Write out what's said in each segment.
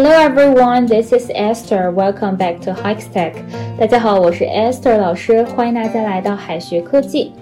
Hello everyone, this is Esther. Welcome back to Hikestack. 大家好，我是 Esther 老师，欢迎大家来到海学科技。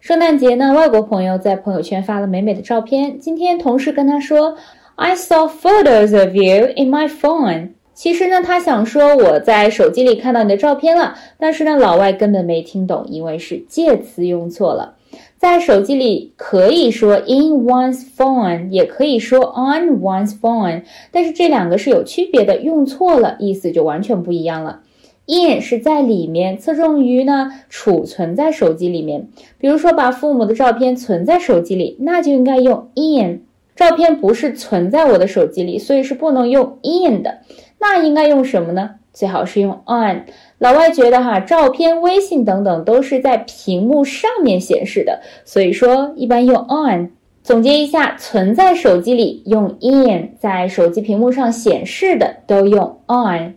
圣诞节呢，外国朋友在朋友圈发了美美的照片。今天同事跟他说：“I saw photos of you in my phone。”其实呢，他想说我在手机里看到你的照片了，但是呢，老外根本没听懂，因为是介词用错了。在手机里可以说 in one's phone，也可以说 on one's phone，但是这两个是有区别的，用错了意思就完全不一样了。in 是在里面，侧重于呢储存在手机里面。比如说把父母的照片存在手机里，那就应该用 in。照片不是存在我的手机里，所以是不能用 in 的。那应该用什么呢？最好是用 on。老外觉得哈，照片、微信等等都是在屏幕上面显示的，所以说一般用 on。总结一下，存在手机里用 in，在手机屏幕上显示的都用 on。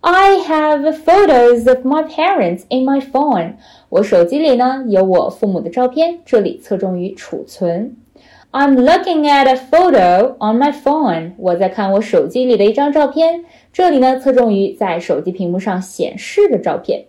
I have photos of my parents in my phone。我手机里呢有我父母的照片，这里侧重于储存。I'm looking at a photo on my phone。我在看我手机里的一张照片，这里呢侧重于在手机屏幕上显示的照片。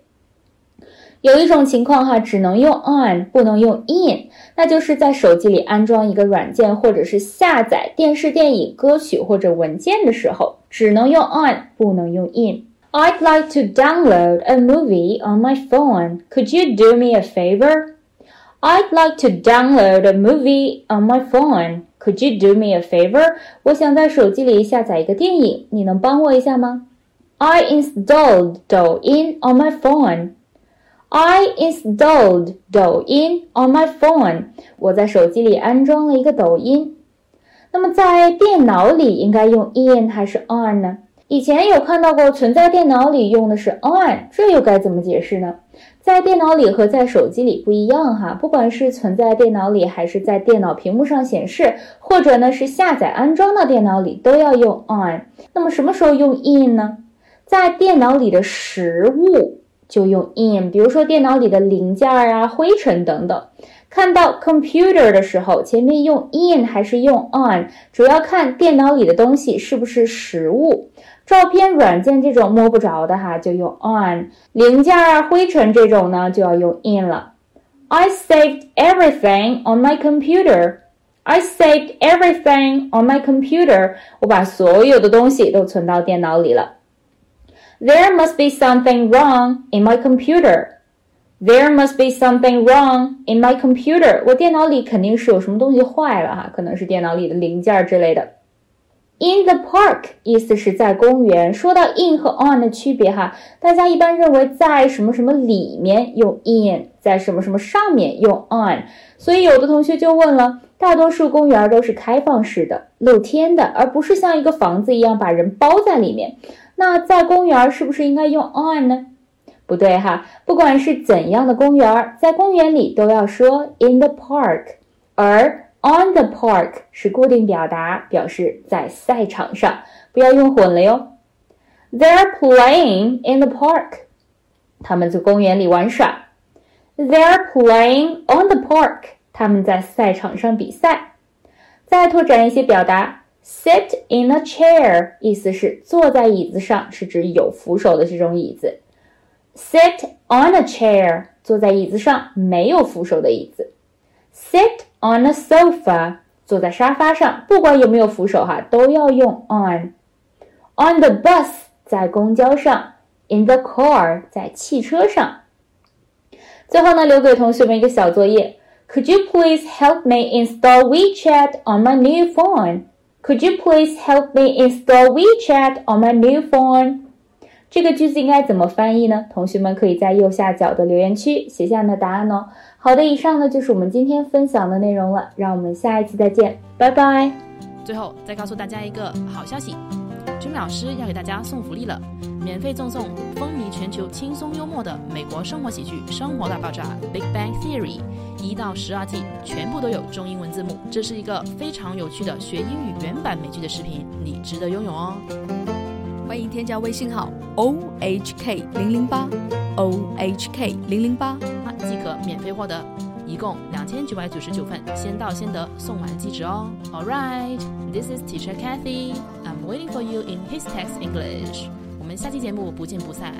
有一种情况哈，只能用 on，不能用 in，那就是在手机里安装一个软件，或者是下载电视、电影、歌曲或者文件的时候，只能用 on，不能用 in。I'd like to download a movie on my phone. Could you do me a favor? I'd like to download a movie on my phone. Could you do me a favor? 我想在手机里下载一个电影，你能帮我一下吗？I installed Douyin on my phone. I installed Douyin on my phone. 我在手机里安装了一个抖音。那么在电脑里应该用 in 还是 on 呢？ 以前有看到过存在电脑里用的是 on，这又该怎么解释呢？在电脑里和在手机里不一样哈，不管是存在电脑里，还是在电脑屏幕上显示，或者呢是下载安装到电脑里，都要用 on。那么什么时候用 in 呢？在电脑里的实物就用 in，比如说电脑里的零件啊、灰尘等等。看到 computer 的时候，前面用 in 还是用 on，主要看电脑里的东西是不是实物。照片、软件这种摸不着的哈，就用 on；零件啊、灰尘这种呢，就要用 in 了。I saved everything on my computer. I saved everything on my computer. 我把所有的东西都存到电脑里了。There must be something wrong in my computer. There must be something wrong in my computer. 我电脑里肯定是有什么东西坏了哈，可能是电脑里的零件之类的。In the park 意思是在公园。说到 in 和 on 的区别哈，大家一般认为在什么什么里面用 in，在什么什么上面用 on。所以有的同学就问了，大多数公园都是开放式的、露天的，而不是像一个房子一样把人包在里面。那在公园是不是应该用 on 呢？不对哈，不管是怎样的公园，在公园里都要说 in the park，而。On the park 是固定表达，表示在赛场上，不要用混了哟。They're playing in the park，他们在公园里玩耍。They're playing on the park，他们在赛场上比赛。再拓展一些表达，sit in a chair 意思是坐在椅子上，是指有扶手的这种椅子。Sit on a chair，坐在椅子上，没有扶手的椅子。Sit on a sofa，坐在沙发上，不管有没有扶手哈，都要用 on。On the bus，在公交上；in the car，在汽车上。最后呢，留给同学们一个小作业：Could you please help me install WeChat on my new phone？Could you please help me install WeChat on my new phone？ 这个句子应该怎么翻译呢？同学们可以在右下角的留言区写下你的答案哦。好的，以上呢就是我们今天分享的内容了，让我们下一期再见，拜拜。最后再告诉大家一个好消息，君老师要给大家送福利了，免费赠送风靡全球、轻松幽默的美国生活喜剧《生活大爆炸》（Big Bang Theory） 一到十二季，全部都有中英文字幕，这是一个非常有趣的学英语原版美剧的视频，你值得拥有哦。欢迎添加微信号 o h k 零零八 o h k 零零八，即可免费获得。一共两千九百九十九份，先到先得，送完即止哦。All right, this is Teacher Kathy. I'm waiting for you in His Text English. 我们下期节目不见不散。